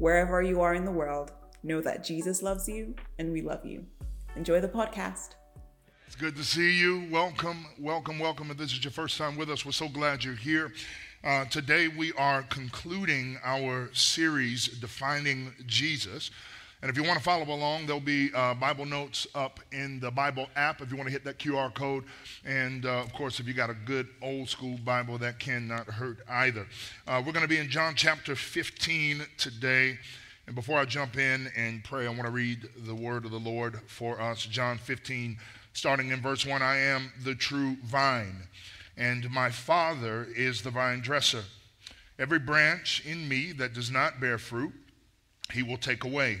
Wherever you are in the world, know that Jesus loves you and we love you. Enjoy the podcast. It's good to see you. Welcome, welcome, welcome. If this is your first time with us, we're so glad you're here. Uh, today we are concluding our series, Defining Jesus. And if you want to follow along, there'll be uh, Bible notes up in the Bible app if you want to hit that QR code. And uh, of course, if you got a good old school Bible, that cannot hurt either. Uh, we're going to be in John chapter 15 today. And before I jump in and pray, I want to read the word of the Lord for us. John 15, starting in verse 1 I am the true vine, and my Father is the vine dresser. Every branch in me that does not bear fruit, he will take away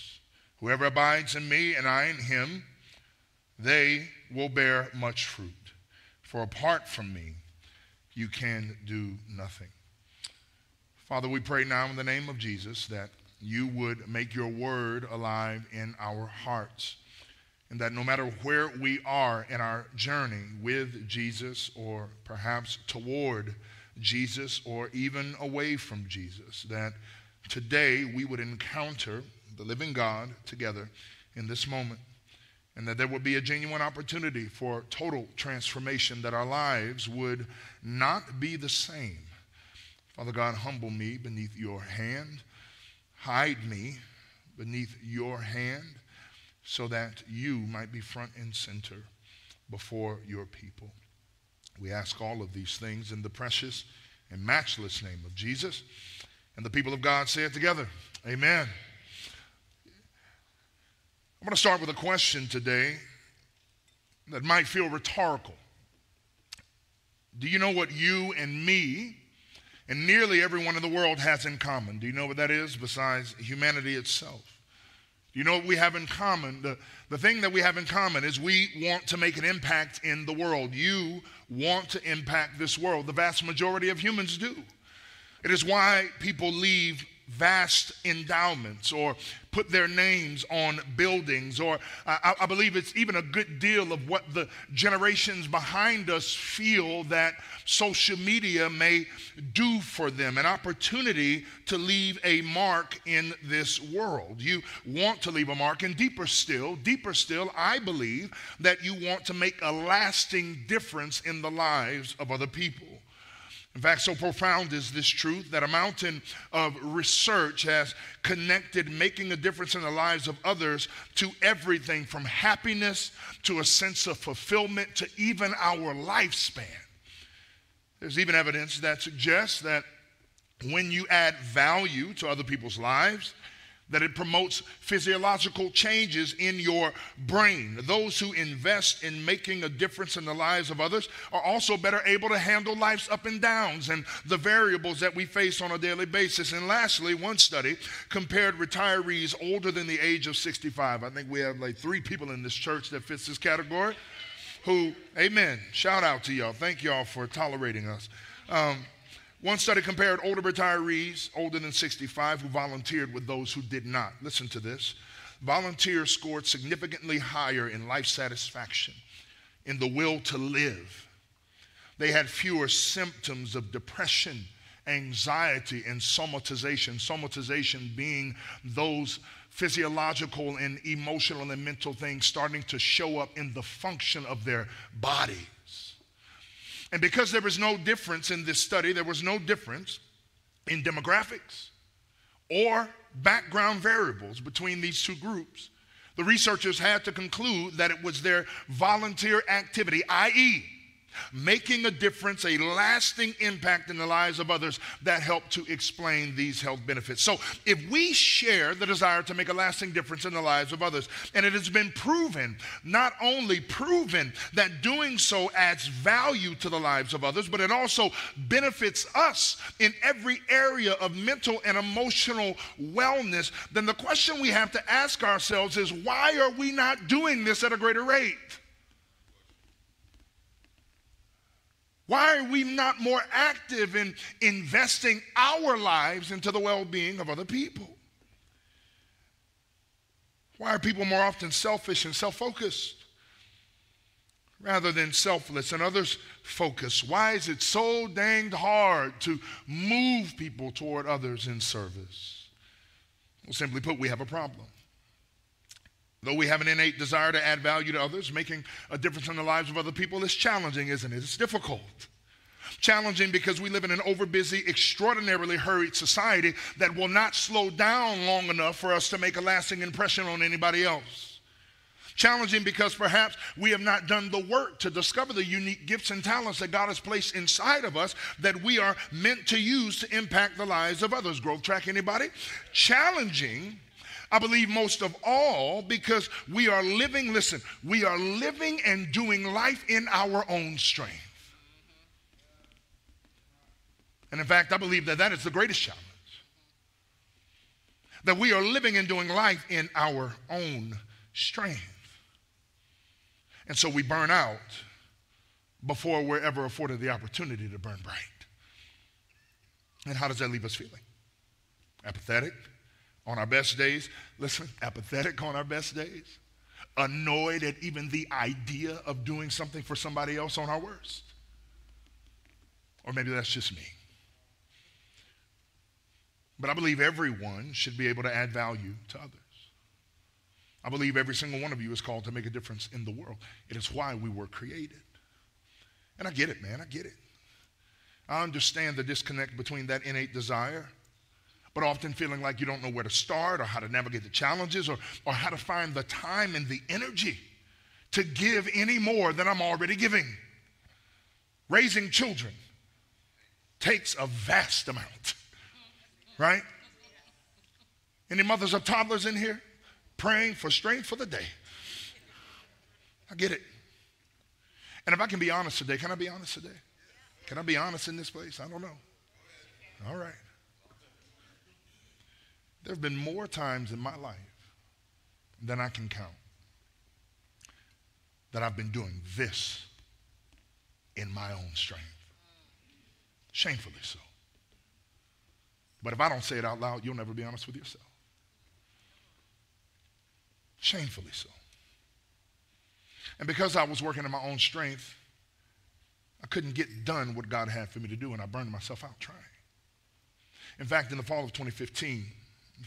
Whoever abides in me and I in him, they will bear much fruit. For apart from me, you can do nothing. Father, we pray now in the name of Jesus that you would make your word alive in our hearts. And that no matter where we are in our journey with Jesus, or perhaps toward Jesus, or even away from Jesus, that today we would encounter the living God together in this moment. And that there would be a genuine opportunity for total transformation, that our lives would not be the same. Father God, humble me beneath your hand. Hide me beneath your hand so that you might be front and center before your people. We ask all of these things in the precious and matchless name of Jesus. And the people of God say it together. Amen. I'm going to start with a question today that might feel rhetorical. Do you know what you and me and nearly everyone in the world has in common? Do you know what that is besides humanity itself? Do you know what we have in common? The, the thing that we have in common is we want to make an impact in the world. You want to impact this world. The vast majority of humans do. It is why people leave vast endowments or put their names on buildings, or uh, I, I, believe it's even a good deal of what the generations behind us feel that social media may do for them an opportunity to leave a mark in this world. You want to leave a mark, and deeper still, deeper still, I believe that you want to make a lasting difference in the lives of other people. In fact, so profound is this truth that a mountain of research has connected making a difference in the lives of others to everything from happiness to a sense of fulfillment to even our lifespan. There's even evidence that suggests that when you add value to other people's lives, that it promotes physiological changes in your brain. Those who invest in making a difference in the lives of others are also better able to handle life's up and downs and the variables that we face on a daily basis. And lastly, one study compared retirees older than the age of 65. I think we have like three people in this church that fits this category who, amen, shout out to y'all. Thank y'all for tolerating us. Um, one study compared older retirees older than 65 who volunteered with those who did not. Listen to this. Volunteers scored significantly higher in life satisfaction, in the will to live. They had fewer symptoms of depression, anxiety, and somatization. Somatization being those physiological and emotional and mental things starting to show up in the function of their body. And because there was no difference in this study, there was no difference in demographics or background variables between these two groups. The researchers had to conclude that it was their volunteer activity, i.e., making a difference, a lasting impact in the lives of others that help to explain these health benefits. So, if we share the desire to make a lasting difference in the lives of others, and it has been proven, not only proven that doing so adds value to the lives of others, but it also benefits us in every area of mental and emotional wellness, then the question we have to ask ourselves is why are we not doing this at a greater rate? Why are we not more active in investing our lives into the well being of other people? Why are people more often selfish and self focused rather than selfless and others focused? Why is it so danged hard to move people toward others in service? Well, simply put, we have a problem. Though we have an innate desire to add value to others, making a difference in the lives of other people is challenging, isn't it? It's difficult. Challenging because we live in an overbusy, extraordinarily hurried society that will not slow down long enough for us to make a lasting impression on anybody else. Challenging because perhaps we have not done the work to discover the unique gifts and talents that God has placed inside of us that we are meant to use to impact the lives of others. Growth track, anybody? Challenging I believe most of all because we are living, listen, we are living and doing life in our own strength. And in fact, I believe that that is the greatest challenge. That we are living and doing life in our own strength. And so we burn out before we're ever afforded the opportunity to burn bright. And how does that leave us feeling? Apathetic, on our best days, listen, apathetic on our best days, annoyed at even the idea of doing something for somebody else on our worst. Or maybe that's just me. But I believe everyone should be able to add value to others. I believe every single one of you is called to make a difference in the world. It is why we were created. And I get it, man, I get it. I understand the disconnect between that innate desire but often feeling like you don't know where to start or how to navigate the challenges or, or how to find the time and the energy to give any more than I'm already giving. Raising children takes a vast amount, right? Any mothers of toddlers in here praying for strength for the day? I get it. And if I can be honest today, can I be honest today? Can I be honest in this place? I don't know. All right. There have been more times in my life than I can count that I've been doing this in my own strength. Shamefully so. But if I don't say it out loud, you'll never be honest with yourself. Shamefully so. And because I was working in my own strength, I couldn't get done what God had for me to do, and I burned myself out trying. In fact, in the fall of 2015,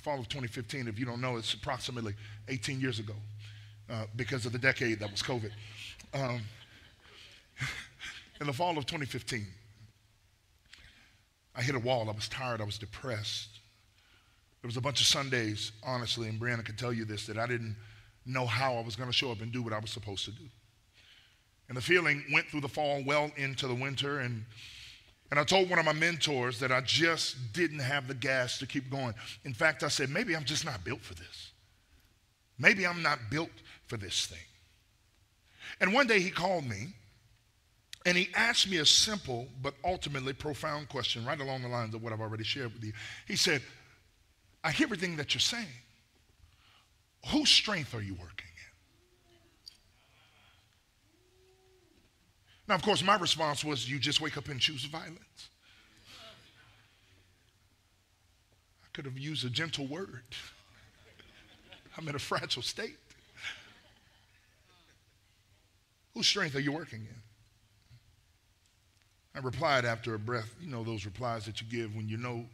fall of 2015, if you don't know, it's approximately 18 years ago uh, because of the decade that was COVID. Um, in the fall of 2015, I hit a wall. I was tired. I was depressed. There was a bunch of Sundays, honestly, and Brianna could tell you this, that I didn't know how I was going to show up and do what I was supposed to do. And the feeling went through the fall well into the winter, and and I told one of my mentors that I just didn't have the gas to keep going. In fact, I said, maybe I'm just not built for this. Maybe I'm not built for this thing. And one day he called me and he asked me a simple but ultimately profound question, right along the lines of what I've already shared with you. He said, I hear everything that you're saying. Whose strength are you working? Now, of course, my response was, You just wake up and choose violence. I could have used a gentle word. I'm in a fragile state. Whose strength are you working in? I replied after a breath, you know, those replies that you give when you know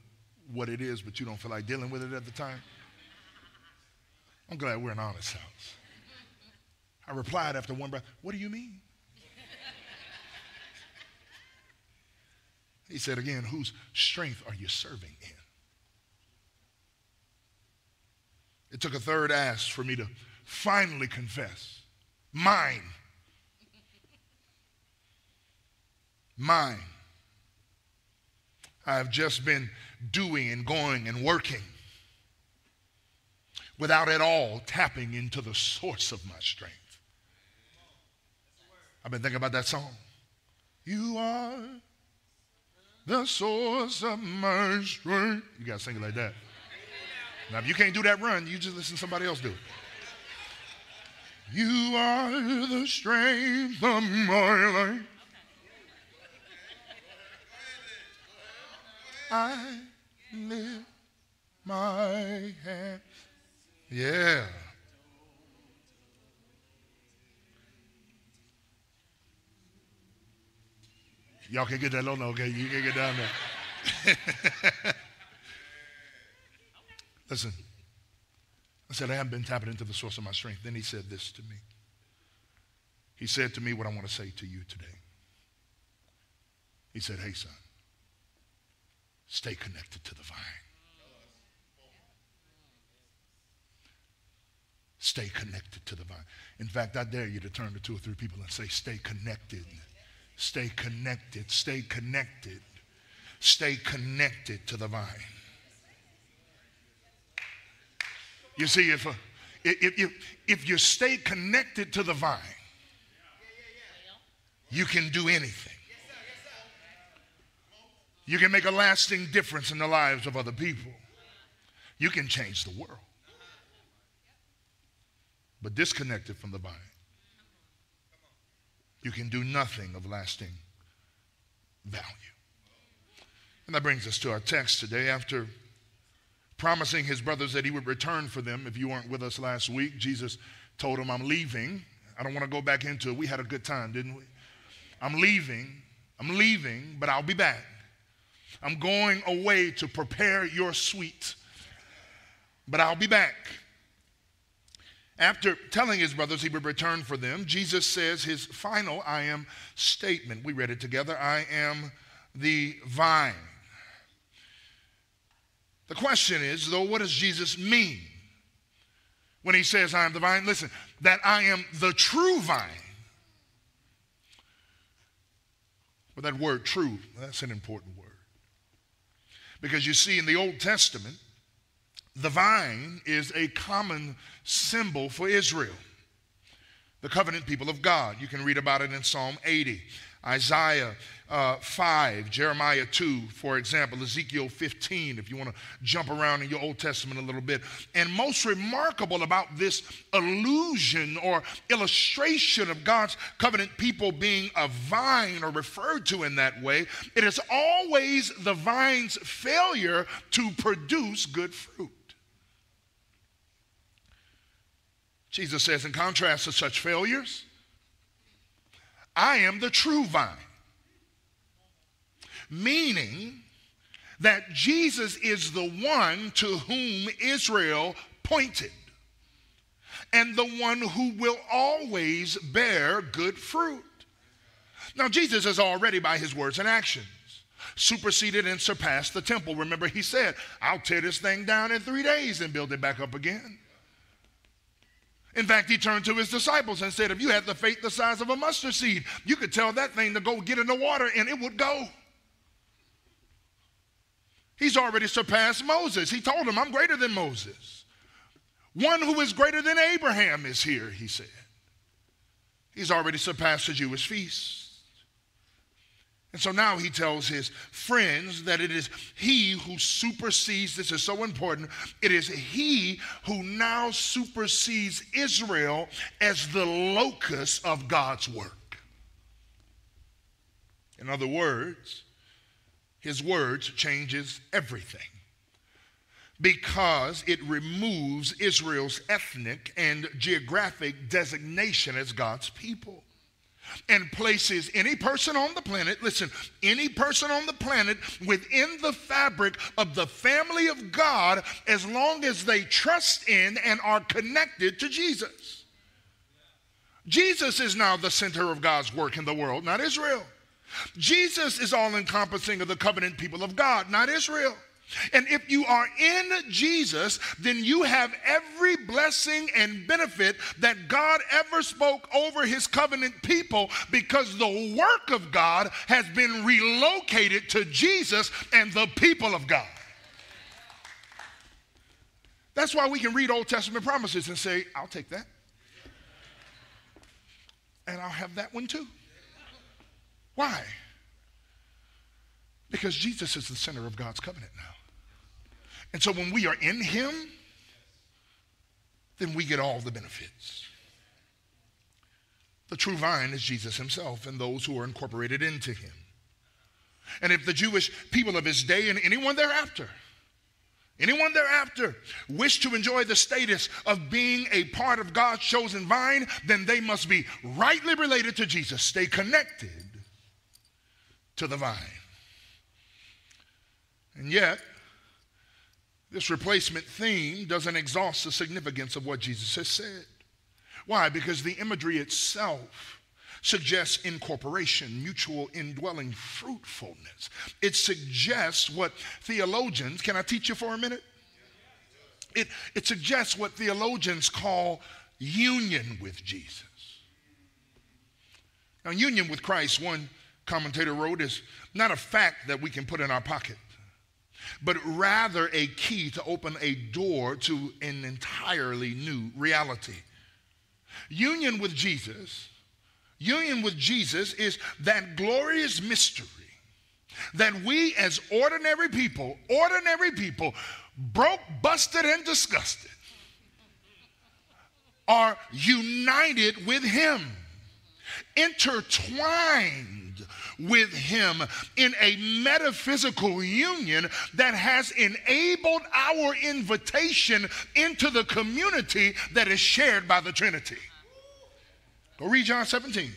what it is, but you don't feel like dealing with it at the time. I'm glad we're an honest house. I replied after one breath, What do you mean? He said again, whose strength are you serving in? It took a third ask for me to finally confess mine. Mine. I have just been doing and going and working without at all tapping into the source of my strength. I've been thinking about that song. You are the source of my strength. You got to sing it like that. Now, if you can't do that run, you just listen to somebody else do it. You are the strength of my life. I lift my hand. Yeah. Y'all can get that low, okay? You can get down there. Listen, I said, I haven't been tapping into the source of my strength. Then he said this to me. He said to me what I want to say to you today. He said, Hey, son, stay connected to the vine. Stay connected to the vine. In fact, I dare you to turn to two or three people and say, Stay connected Stay connected, stay connected, stay connected to the vine. You see, if, uh, if, if, if you stay connected to the vine, you can do anything. You can make a lasting difference in the lives of other people. You can change the world. But disconnected from the vine, you can do nothing of lasting value. And that brings us to our text today. After promising his brothers that he would return for them, if you weren't with us last week, Jesus told them, I'm leaving. I don't want to go back into it. We had a good time, didn't we? I'm leaving. I'm leaving, but I'll be back. I'm going away to prepare your suite, but I'll be back. After telling his brothers he would return for them, Jesus says his final I am statement. We read it together I am the vine. The question is, though, what does Jesus mean when he says, I am the vine? Listen, that I am the true vine. Well, that word true, that's an important word. Because you see, in the Old Testament, the vine is a common symbol for Israel, the covenant people of God. You can read about it in Psalm 80, Isaiah uh, 5, Jeremiah 2, for example, Ezekiel 15, if you want to jump around in your Old Testament a little bit. And most remarkable about this illusion or illustration of God's covenant people being a vine or referred to in that way, it is always the vine's failure to produce good fruit. Jesus says, in contrast to such failures, I am the true vine. Meaning that Jesus is the one to whom Israel pointed and the one who will always bear good fruit. Now, Jesus has already, by his words and actions, superseded and surpassed the temple. Remember, he said, I'll tear this thing down in three days and build it back up again. In fact, he turned to his disciples and said, If you had the faith the size of a mustard seed, you could tell that thing to go get in the water and it would go. He's already surpassed Moses. He told him, I'm greater than Moses. One who is greater than Abraham is here, he said. He's already surpassed the Jewish feast. And so now he tells his friends that it is he who supersedes, this is so important, it is he who now supersedes Israel as the locus of God's work. In other words, his words changes everything because it removes Israel's ethnic and geographic designation as God's people and places any person on the planet, listen, any person on the planet within the fabric of the family of God as long as they trust in and are connected to Jesus. Jesus is now the center of God's work in the world, not Israel. Jesus is all encompassing of the covenant people of God, not Israel. And if you are in Jesus, then you have every blessing and benefit that God ever spoke over his covenant people because the work of God has been relocated to Jesus and the people of God. That's why we can read Old Testament promises and say, I'll take that. And I'll have that one too. Why? Because Jesus is the center of God's covenant now. And so when we are in Him, then we get all the benefits. The true vine is Jesus Himself and those who are incorporated into Him. And if the Jewish people of His day and anyone thereafter, anyone thereafter wish to enjoy the status of being a part of God's chosen vine, then they must be rightly related to Jesus, stay connected to the vine. And yet, this replacement theme doesn't exhaust the significance of what Jesus has said. Why? Because the imagery itself suggests incorporation, mutual indwelling, fruitfulness. It suggests what theologians, can I teach you for a minute? It, it suggests what theologians call union with Jesus. Now, union with Christ, one commentator wrote, is not a fact that we can put in our pocket but rather a key to open a door to an entirely new reality. Union with Jesus, union with Jesus is that glorious mystery that we as ordinary people, ordinary people, broke, busted, and disgusted, are united with Him, intertwined with Him in a metaphysical union that has enabled our invitation into the community that is shared by the Trinity. Go read John 17.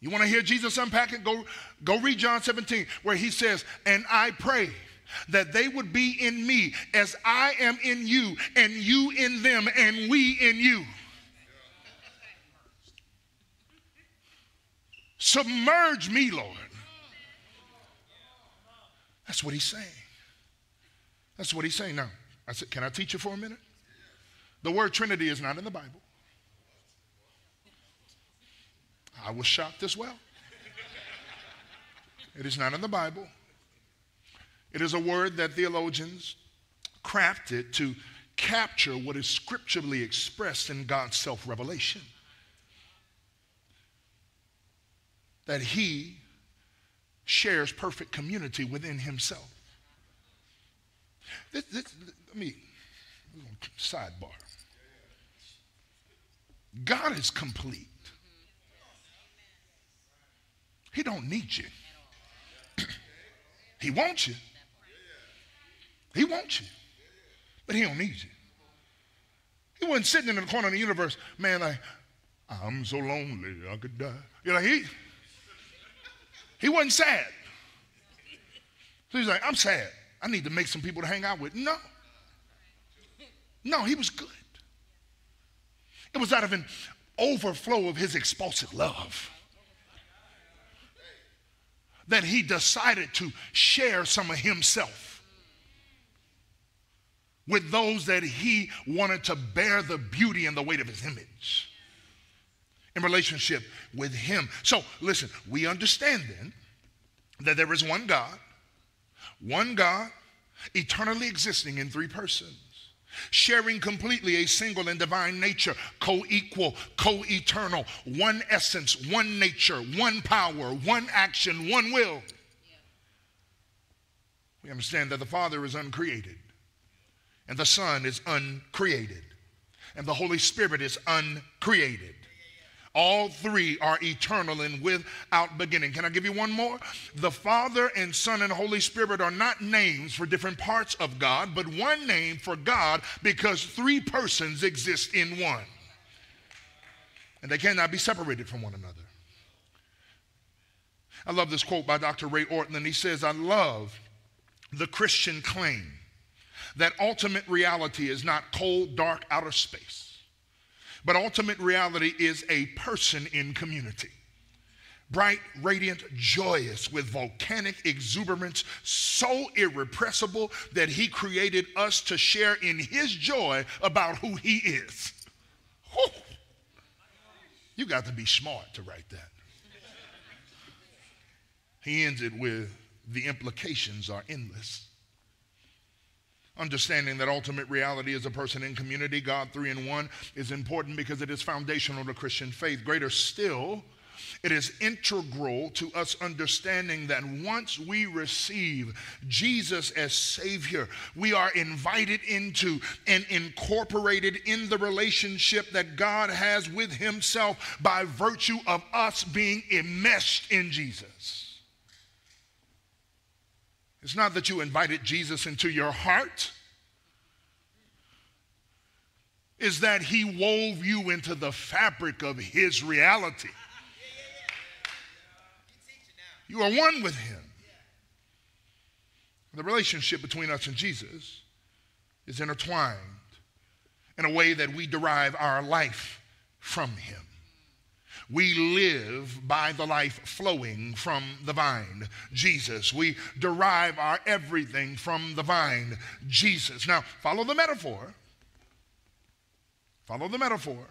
You want to hear Jesus unpack it? Go, go read John 17, where he says, And I pray that they would be in me as I am in you, and you in them, and we in you. Submerge me, Lord. That's what he's saying. That's what he's saying. Now, I said, can I teach you for a minute? The word Trinity is not in the Bible. I was shocked as well. It is not in the Bible. It is a word that theologians crafted to capture what is scripturally expressed in God's self revelation. That he shares perfect community within himself. This, this, let me, sidebar. God is complete. He don't need you. he wants you. He wants you. But he don't need you. He wasn't sitting in the corner of the universe, man, like, I'm so lonely I could die. You know, he he wasn't sad. So he's like, I'm sad. I need to make some people to hang out with. No. No, he was good. It was out of an overflow of his expulsive love that he decided to share some of himself with those that he wanted to bear the beauty and the weight of his image in relationship with Him. So, listen, we understand then that there is one God, one God, eternally existing in three persons. Sharing completely a single and divine nature, co equal, co eternal, one essence, one nature, one power, one action, one will. We understand that the Father is uncreated, and the Son is uncreated, and the Holy Spirit is uncreated. All three are eternal and without beginning. Can I give you one more? The Father and Son and Holy Spirit are not names for different parts of God, but one name for God because three persons exist in one. And they cannot be separated from one another. I love this quote by Dr. Ray Ortlund, and he says, I love the Christian claim that ultimate reality is not cold, dark outer space but ultimate reality is a person in community. bright, radiant, joyous, with volcanic exuberance, so irrepressible that he created us to share in his joy about who he is. Whew. You got to be smart to write that. He ends it with the implications are endless. Understanding that ultimate reality is a person in community, God three in one, is important because it is foundational to Christian faith. Greater still, it is integral to us understanding that once we receive Jesus as Savior, we are invited into and incorporated in the relationship that God has with Himself by virtue of us being enmeshed in Jesus. It's not that you invited Jesus into your heart, is that he wove you into the fabric of his reality. You are one with him. The relationship between us and Jesus is intertwined in a way that we derive our life from him. We live by the life flowing from the vine, Jesus. We derive our everything from the vine, Jesus. Now, follow the metaphor. Follow the metaphor.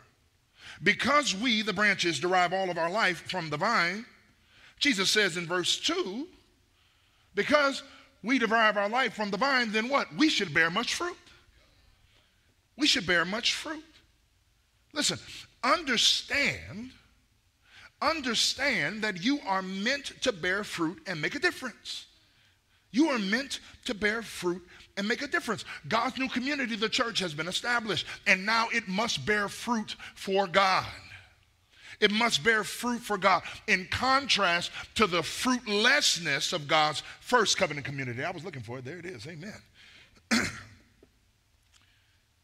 Because we, the branches, derive all of our life from the vine, Jesus says in verse 2 because we derive our life from the vine, then what? We should bear much fruit. We should bear much fruit. Listen, understand understand that you are meant to bear fruit and make a difference. You are meant to bear fruit and make a difference. God's new community, the church, has been established, and now it must bear fruit for God. It must bear fruit for God in contrast to the fruitlessness of God's first covenant community. I was looking for it. There it is. Amen.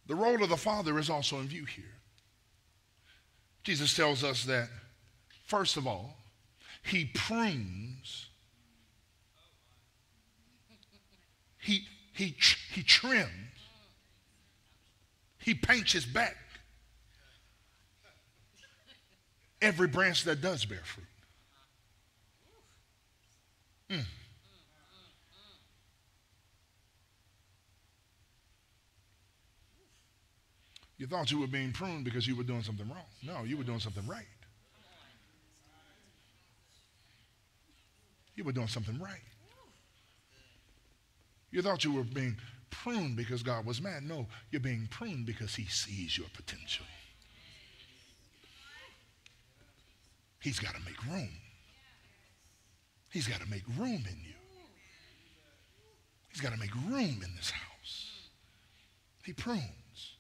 the role of the Father is also in view here. Jesus tells us that First of all, he prunes, he, he, he trims, he paints his back every branch that does bear fruit. Mm. You thought you were being pruned because you were doing something wrong. No, you were doing something right. You were doing something right. You thought you were being pruned because God was mad. No, you're being pruned because He sees your potential. He's got to make room. He's got to make room in you. He's got to make room in this house. He prunes.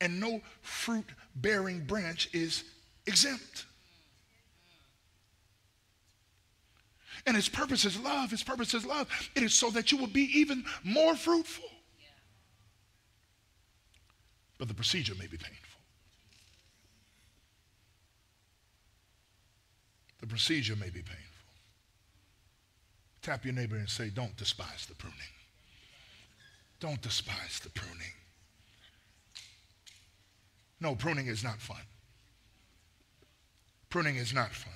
And no fruit bearing branch is exempt. And his purpose is love. His purpose is love. It is so that you will be even more fruitful. But the procedure may be painful. The procedure may be painful. Tap your neighbor and say, Don't despise the pruning. Don't despise the pruning. No, pruning is not fun. Pruning is not fun.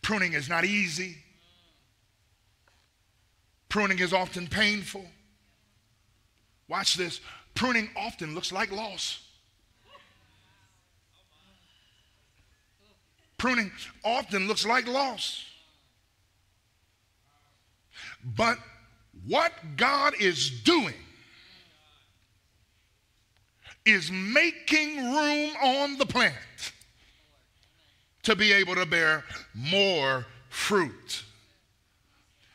Pruning is not easy. Pruning is often painful. Watch this. Pruning often looks like loss. Pruning often looks like loss. But what God is doing is making room on the plant to be able to bear more fruit.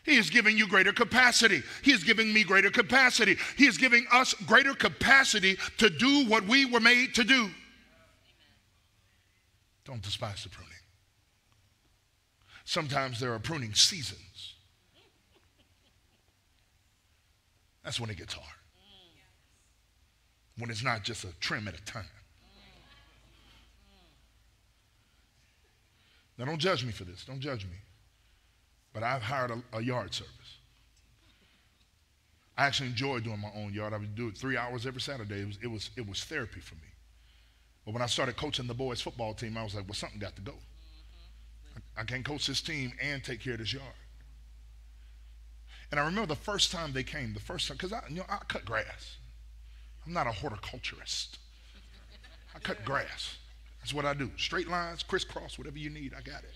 He is giving you greater capacity. He is giving me greater capacity. He is giving us greater capacity to do what we were made to do. Don't despise the pruning. Sometimes there are pruning seasons. That's when it gets hard. When it's not just a trim at a time. Now, don't judge me for this. Don't judge me. But I've hired a, a yard service. I actually enjoy doing my own yard. I would do it three hours every Saturday. It was, it was, it was therapy for me. But when I started coaching the boys' football team, I was like, well, something got to go. I can't coach this team and take care of this yard. And I remember the first time they came, the first time, because I, you know, I cut grass. I'm not a horticulturist. I cut grass. That's what I do. Straight lines, crisscross, whatever you need, I got it.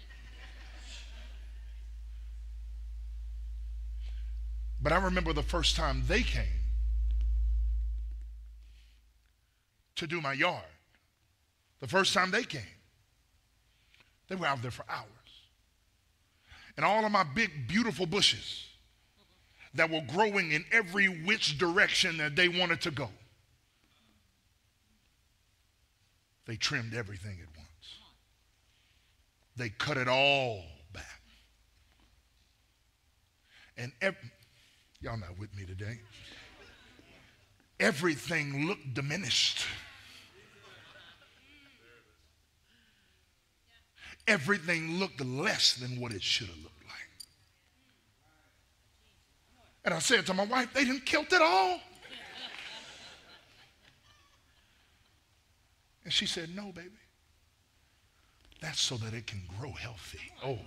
But I remember the first time they came to do my yard. The first time they came, they were out there for hours. And all of my big, beautiful bushes that were growing in every which direction that they wanted to go, they trimmed everything at once. They cut it all back. And every, y'all not with me today. Everything looked diminished. everything looked less than what it should have looked like. And I said to my wife, they didn't kilt it all. And she said, no, baby. That's so that it can grow healthy. Oh,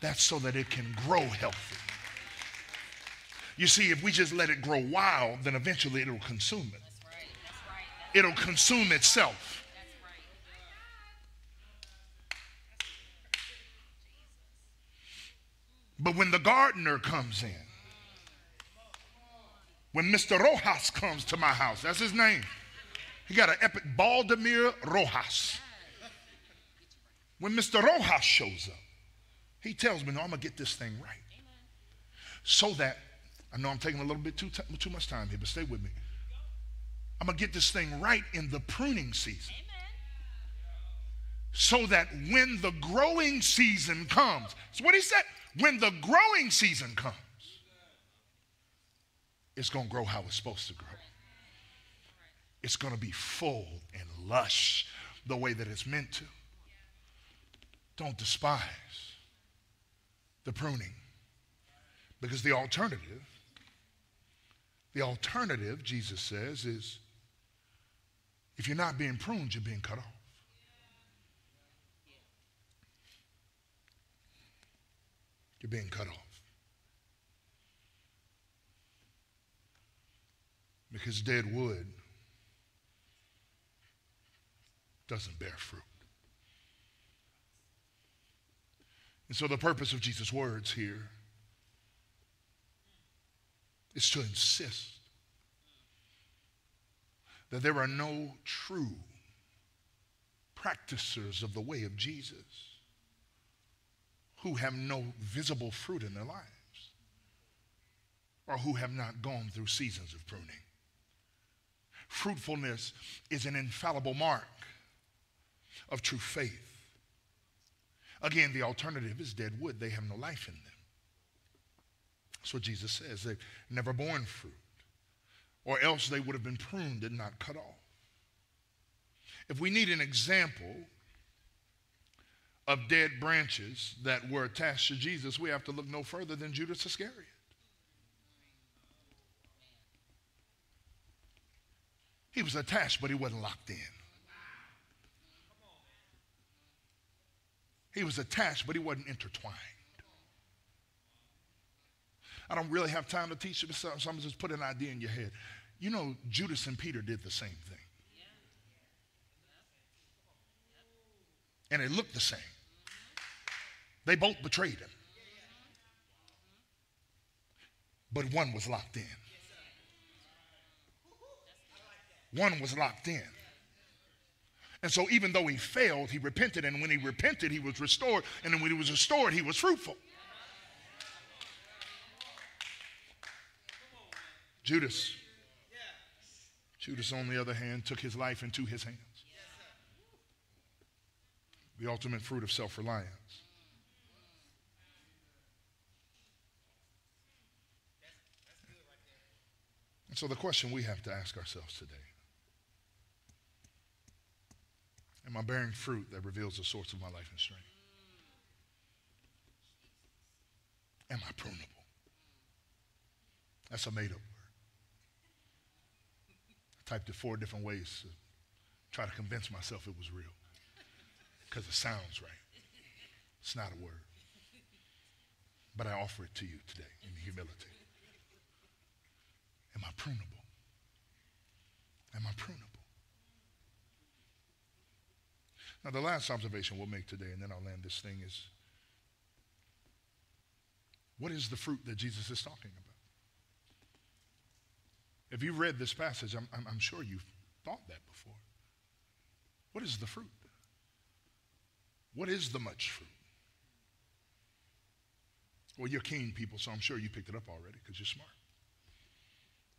that's so that it can grow healthy. You see, if we just let it grow wild, then eventually it'll consume it. It'll consume itself. But when the gardener comes in, when Mr. Rojas comes to my house, that's his name. He got an epic Baldemir Rojas. When Mr. Rojas shows up, he tells me, No, I'm going to get this thing right. So that, I know I'm taking a little bit too, too much time here, but stay with me. I'm going to get this thing right in the pruning season. So that when the growing season comes, that's what he said. When the growing season comes, it's going to grow how it's supposed to grow. It's going to be full and lush the way that it's meant to. Don't despise the pruning because the alternative, the alternative, Jesus says, is if you're not being pruned, you're being cut off. You're being cut off. Because dead wood doesn't bear fruit. And so the purpose of Jesus' words here is to insist that there are no true practicers of the way of Jesus who have no visible fruit in their lives or who have not gone through seasons of pruning. Fruitfulness is an infallible mark of true faith. Again, the alternative is dead wood. They have no life in them. That's what Jesus says. They've never borne fruit, or else they would have been pruned and not cut off. If we need an example of dead branches that were attached to Jesus, we have to look no further than Judas Iscariot. He was attached, but he wasn't locked in. He was attached, but he wasn't intertwined. I don't really have time to teach you, but someone just put an idea in your head. You know, Judas and Peter did the same thing. And it looked the same. They both betrayed him. But one was locked in. One was locked in. And so, even though he failed, he repented. And when he repented, he was restored. And then when he was restored, he was fruitful. Judas. Judas, on the other hand, took his life into his hands. The ultimate fruit of self reliance. And so, the question we have to ask ourselves today Am I bearing fruit that reveals the source of my life and strength? Am I prunable? That's a made up typed it four different ways to try to convince myself it was real because it sounds right. It's not a word. But I offer it to you today in humility. Am I prunable? Am I prunable? Now, the last observation we'll make today, and then I'll land this thing, is what is the fruit that Jesus is talking about? If you've read this passage, I'm, I'm, I'm sure you've thought that before. What is the fruit? What is the much fruit? Well, you're keen people, so I'm sure you picked it up already because you're smart.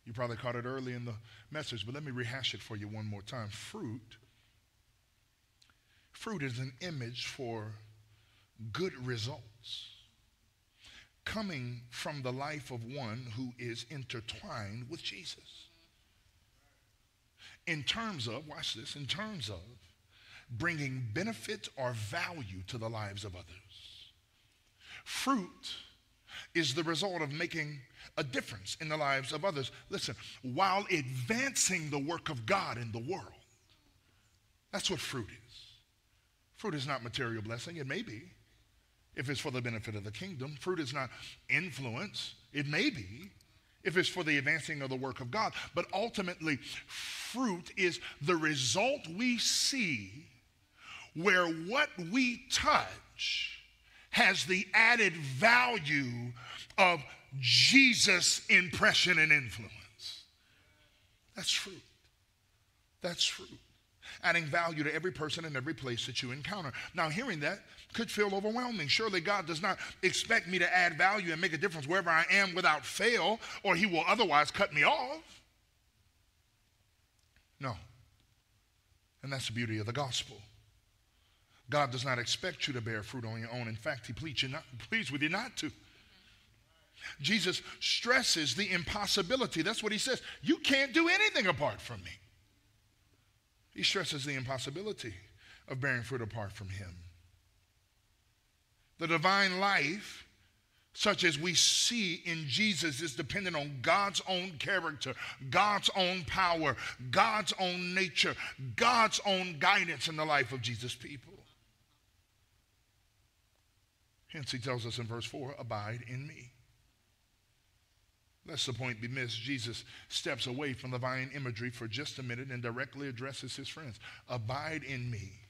You probably caught it early in the message, but let me rehash it for you one more time. Fruit, fruit is an image for good results coming from the life of one who is intertwined with Jesus. In terms of, watch this, in terms of bringing benefit or value to the lives of others. Fruit is the result of making a difference in the lives of others. Listen, while advancing the work of God in the world. That's what fruit is. Fruit is not material blessing. It may be if it's for the benefit of the kingdom. Fruit is not influence. It may be if it's for the advancing of the work of God. But ultimately, fruit is the result we see where what we touch has the added value of Jesus' impression and influence. That's fruit. That's fruit. Adding value to every person and every place that you encounter. Now, hearing that could feel overwhelming. Surely God does not expect me to add value and make a difference wherever I am without fail, or He will otherwise cut me off. No. And that's the beauty of the gospel. God does not expect you to bear fruit on your own. In fact, He pleads, you not, pleads with you not to. Jesus stresses the impossibility. That's what He says. You can't do anything apart from me. He stresses the impossibility of bearing fruit apart from Him. The divine life, such as we see in Jesus, is dependent on God's own character, God's own power, God's own nature, God's own guidance in the life of Jesus' people. Hence, he tells us in verse 4 Abide in me. Lest the point be missed, Jesus steps away from the vine imagery for just a minute and directly addresses his friends Abide in me.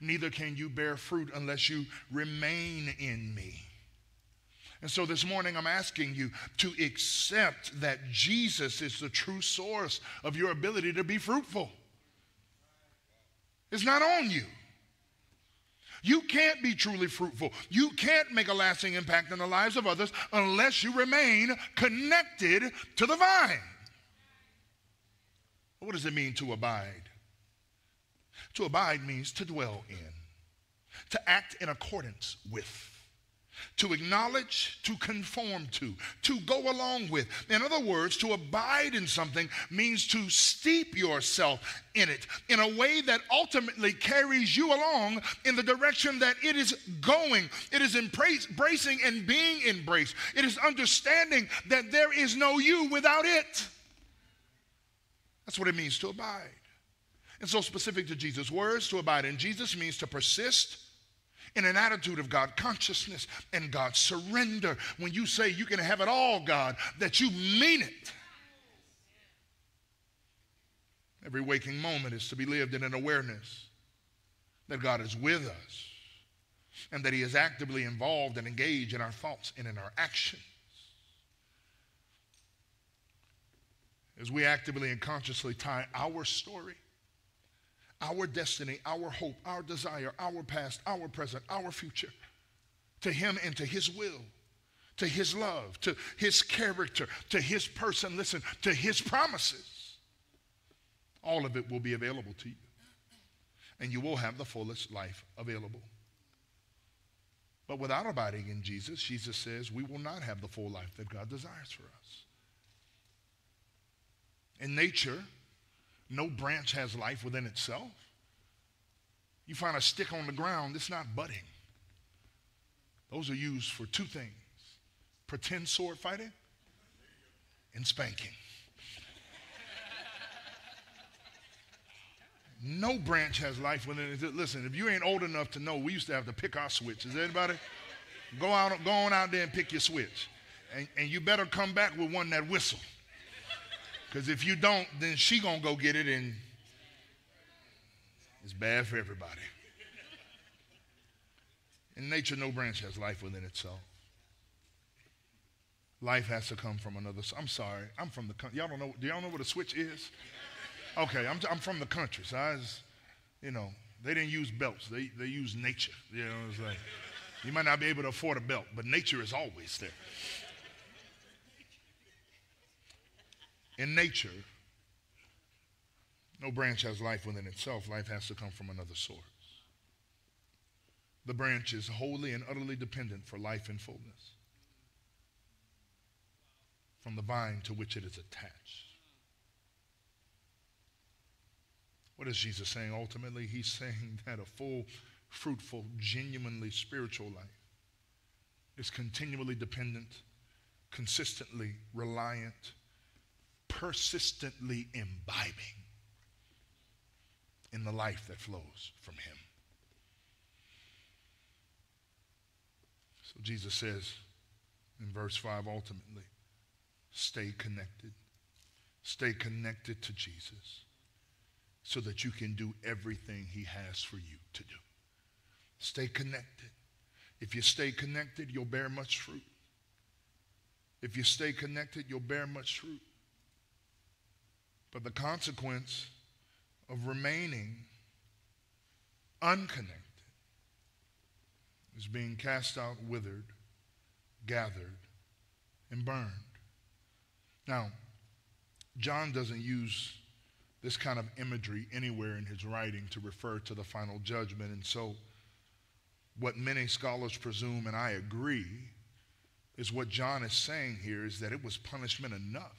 Neither can you bear fruit unless you remain in me. And so this morning, I'm asking you to accept that Jesus is the true source of your ability to be fruitful. It's not on you. You can't be truly fruitful. You can't make a lasting impact in the lives of others unless you remain connected to the vine. What does it mean to abide? To abide means to dwell in, to act in accordance with to acknowledge, to conform to, to go along with. In other words, to abide in something means to steep yourself in it in a way that ultimately carries you along in the direction that it is going. It is embracing and being embraced. It is understanding that there is no you without it. That's what it means to abide. And so, specific to Jesus' words, to abide in Jesus means to persist in an attitude of God consciousness and God surrender. When you say you can have it all, God, that you mean it. Every waking moment is to be lived in an awareness that God is with us and that He is actively involved and engaged in our thoughts and in our actions. As we actively and consciously tie our story our destiny, our hope, our desire, our past, our present, our future to Him and to His will, to His love, to His character, to His person, listen, to His promises. All of it will be available to you. And you will have the fullest life available. But without abiding in Jesus, Jesus says we will not have the full life that God desires for us. In nature, no branch has life within itself. You find a stick on the ground, it's not budding. Those are used for two things pretend sword fighting and spanking. No branch has life within it. Listen, if you ain't old enough to know, we used to have to pick our switch. Is anybody? Go out, go on out there and pick your switch. And, and you better come back with one that whistle. Because if you don't, then she gonna go get it and it's bad for everybody. In nature, no branch has life within itself. Life has to come from another. I'm sorry, I'm from the country. Y'all don't know. Do y'all know what a switch is? Okay, I'm, I'm from the country, so I you know, they didn't use belts. They they use nature. You know, it's like you might not be able to afford a belt, but nature is always there. In nature, no branch has life within itself. Life has to come from another source. The branch is wholly and utterly dependent for life and fullness from the vine to which it is attached. What is Jesus saying ultimately? He's saying that a full, fruitful, genuinely spiritual life is continually dependent, consistently reliant, persistently imbibing in the life that flows from Him. So Jesus says in verse 5 ultimately, stay connected. Stay connected to Jesus so that you can do everything He has for you to do. Stay connected. If you stay connected, you'll bear much fruit. If you stay connected, you'll bear much fruit. But the consequence of remaining unconnected is being cast out, withered, gathered, and burned. Now, John doesn't use this kind of imagery anywhere in his writing to refer to the final judgment. And so, what many scholars presume, and I agree, is what John is saying here is that it was punishment enough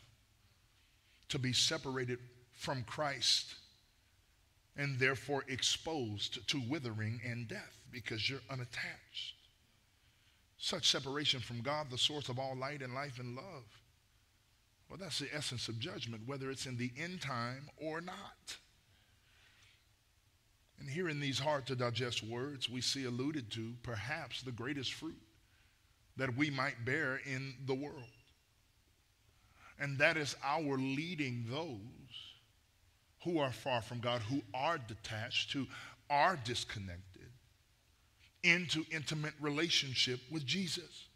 to be separated from Christ and therefore exposed to withering and death because you're unattached. Such separation from God, the source of all light and life and love. Well, that's the essence of judgment, whether it's in the end time or not. And here in these hard to digest words, we see alluded to perhaps the greatest fruit that we might bear in the world. And that is our leading those who are far from God, who are detached, who are disconnected, into intimate relationship with Jesus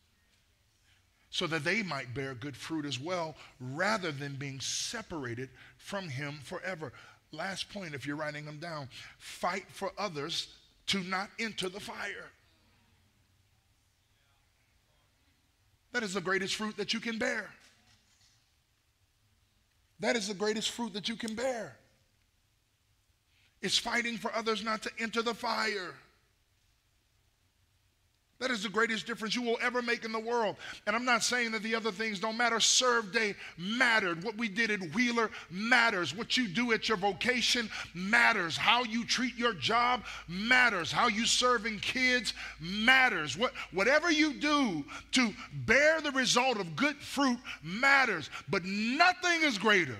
so that they might bear good fruit as well, rather than being separated from Him forever. Last point, if you're writing them down fight for others to not enter the fire. That is the greatest fruit that you can bear. That is the greatest fruit that you can bear. It's fighting for others not to enter the fire. That is the greatest difference you will ever make in the world. And I'm not saying that the other things don't matter. Serve day mattered. What we did at Wheeler matters. What you do at your vocation matters. How you treat your job matters. How you serving kids matters. What, whatever you do to bear the result of good fruit matters. But nothing is greater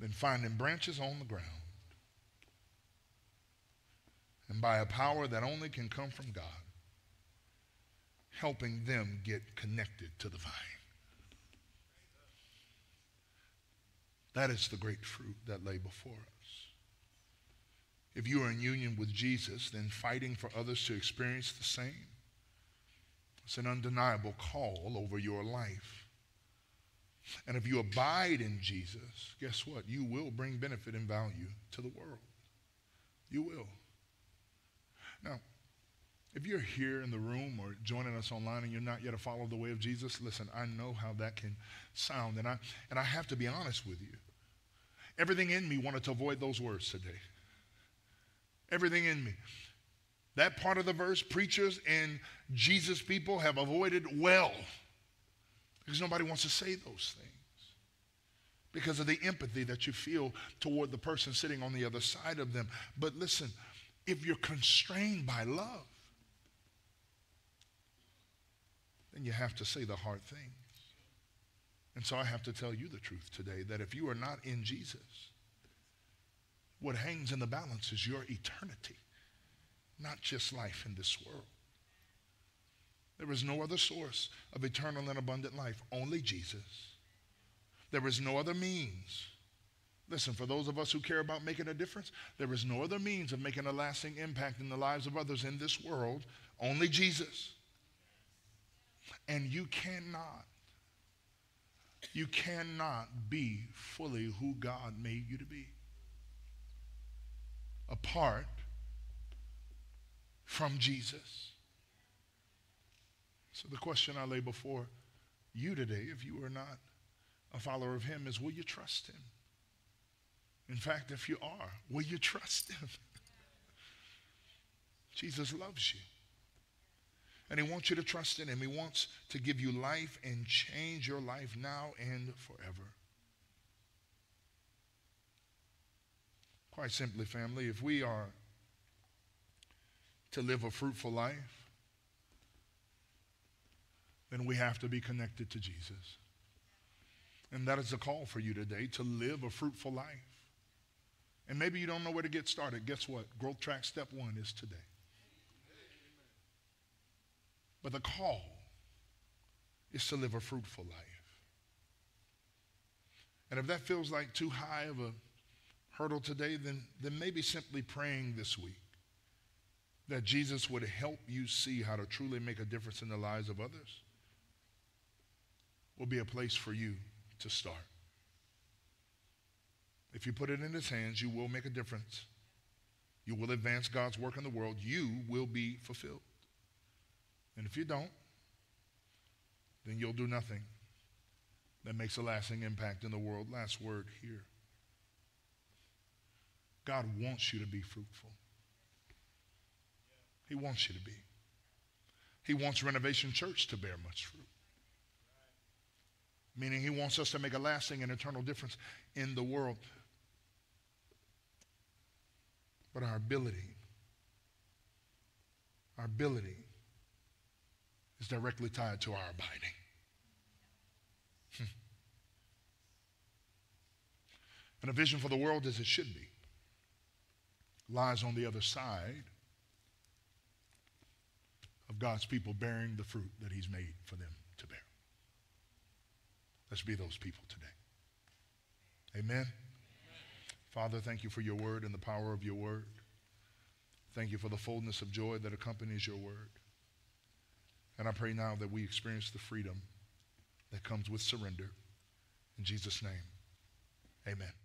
than finding branches on the ground and by a power that only can come from God, helping them get connected to the vine. That is the great fruit that lay before us. If you are in union with Jesus, then fighting for others to experience the same, it's an undeniable call over your life. And if you abide in Jesus, guess what? You will bring benefit and value to the world. You will. Now, if you're here in the room or joining us online and you're not yet a follower of the way of Jesus, listen, I know how that can sound. And I, and I have to be honest with you. Everything in me wanted to avoid those words today. Everything in me. That part of the verse, preachers and Jesus people have avoided well because nobody wants to say those things because of the empathy that you feel toward the person sitting on the other side of them. But listen, if you're constrained by love, then you have to say the hard things. And so I have to tell you the truth today that if you are not in Jesus, what hangs in the balance is your eternity, not just life in this world. There is no other source of eternal and abundant life, only Jesus. There is no other means. Listen, for those of us who care about making a difference, there is no other means of making a lasting impact in the lives of others in this world, only Jesus. And you cannot, you cannot be fully who God made you to be apart from Jesus. So the question I lay before you today, if you are not a follower of him, is will you trust him? In fact, if you are, will you trust him? Jesus loves you. And he wants you to trust in him. He wants to give you life and change your life now and forever. Quite simply, family, if we are to live a fruitful life, then we have to be connected to Jesus. And that is a call for you today to live a fruitful life. And maybe you don't know where to get started. Guess what? Growth Track Step One is today. But the call is to live a fruitful life. And if that feels like too high of a hurdle today, then, then maybe simply praying this week that Jesus would help you see how to truly make a difference in the lives of others will be a place for you to start. If you put it in his hands, you will make a difference. You will advance God's work in the world. You will be fulfilled. And if you don't, then you'll do nothing that makes a lasting impact in the world. Last word here. God wants you to be fruitful. He wants you to be. He wants Renovation Church to bear much fruit. Meaning, He wants us to make a lasting and eternal difference in the world. But our ability, our ability is directly tied to our abiding. Hmm. and a vision for the world as it should be lies on the other side of God's people bearing the fruit that He's made for them to bear. Let's be those people today. Amen. Amen. Father, thank you for your word and the power of your word. Thank you for the fullness of joy that accompanies your word. And I pray now that we experience the freedom that comes with surrender. In Jesus' name, amen.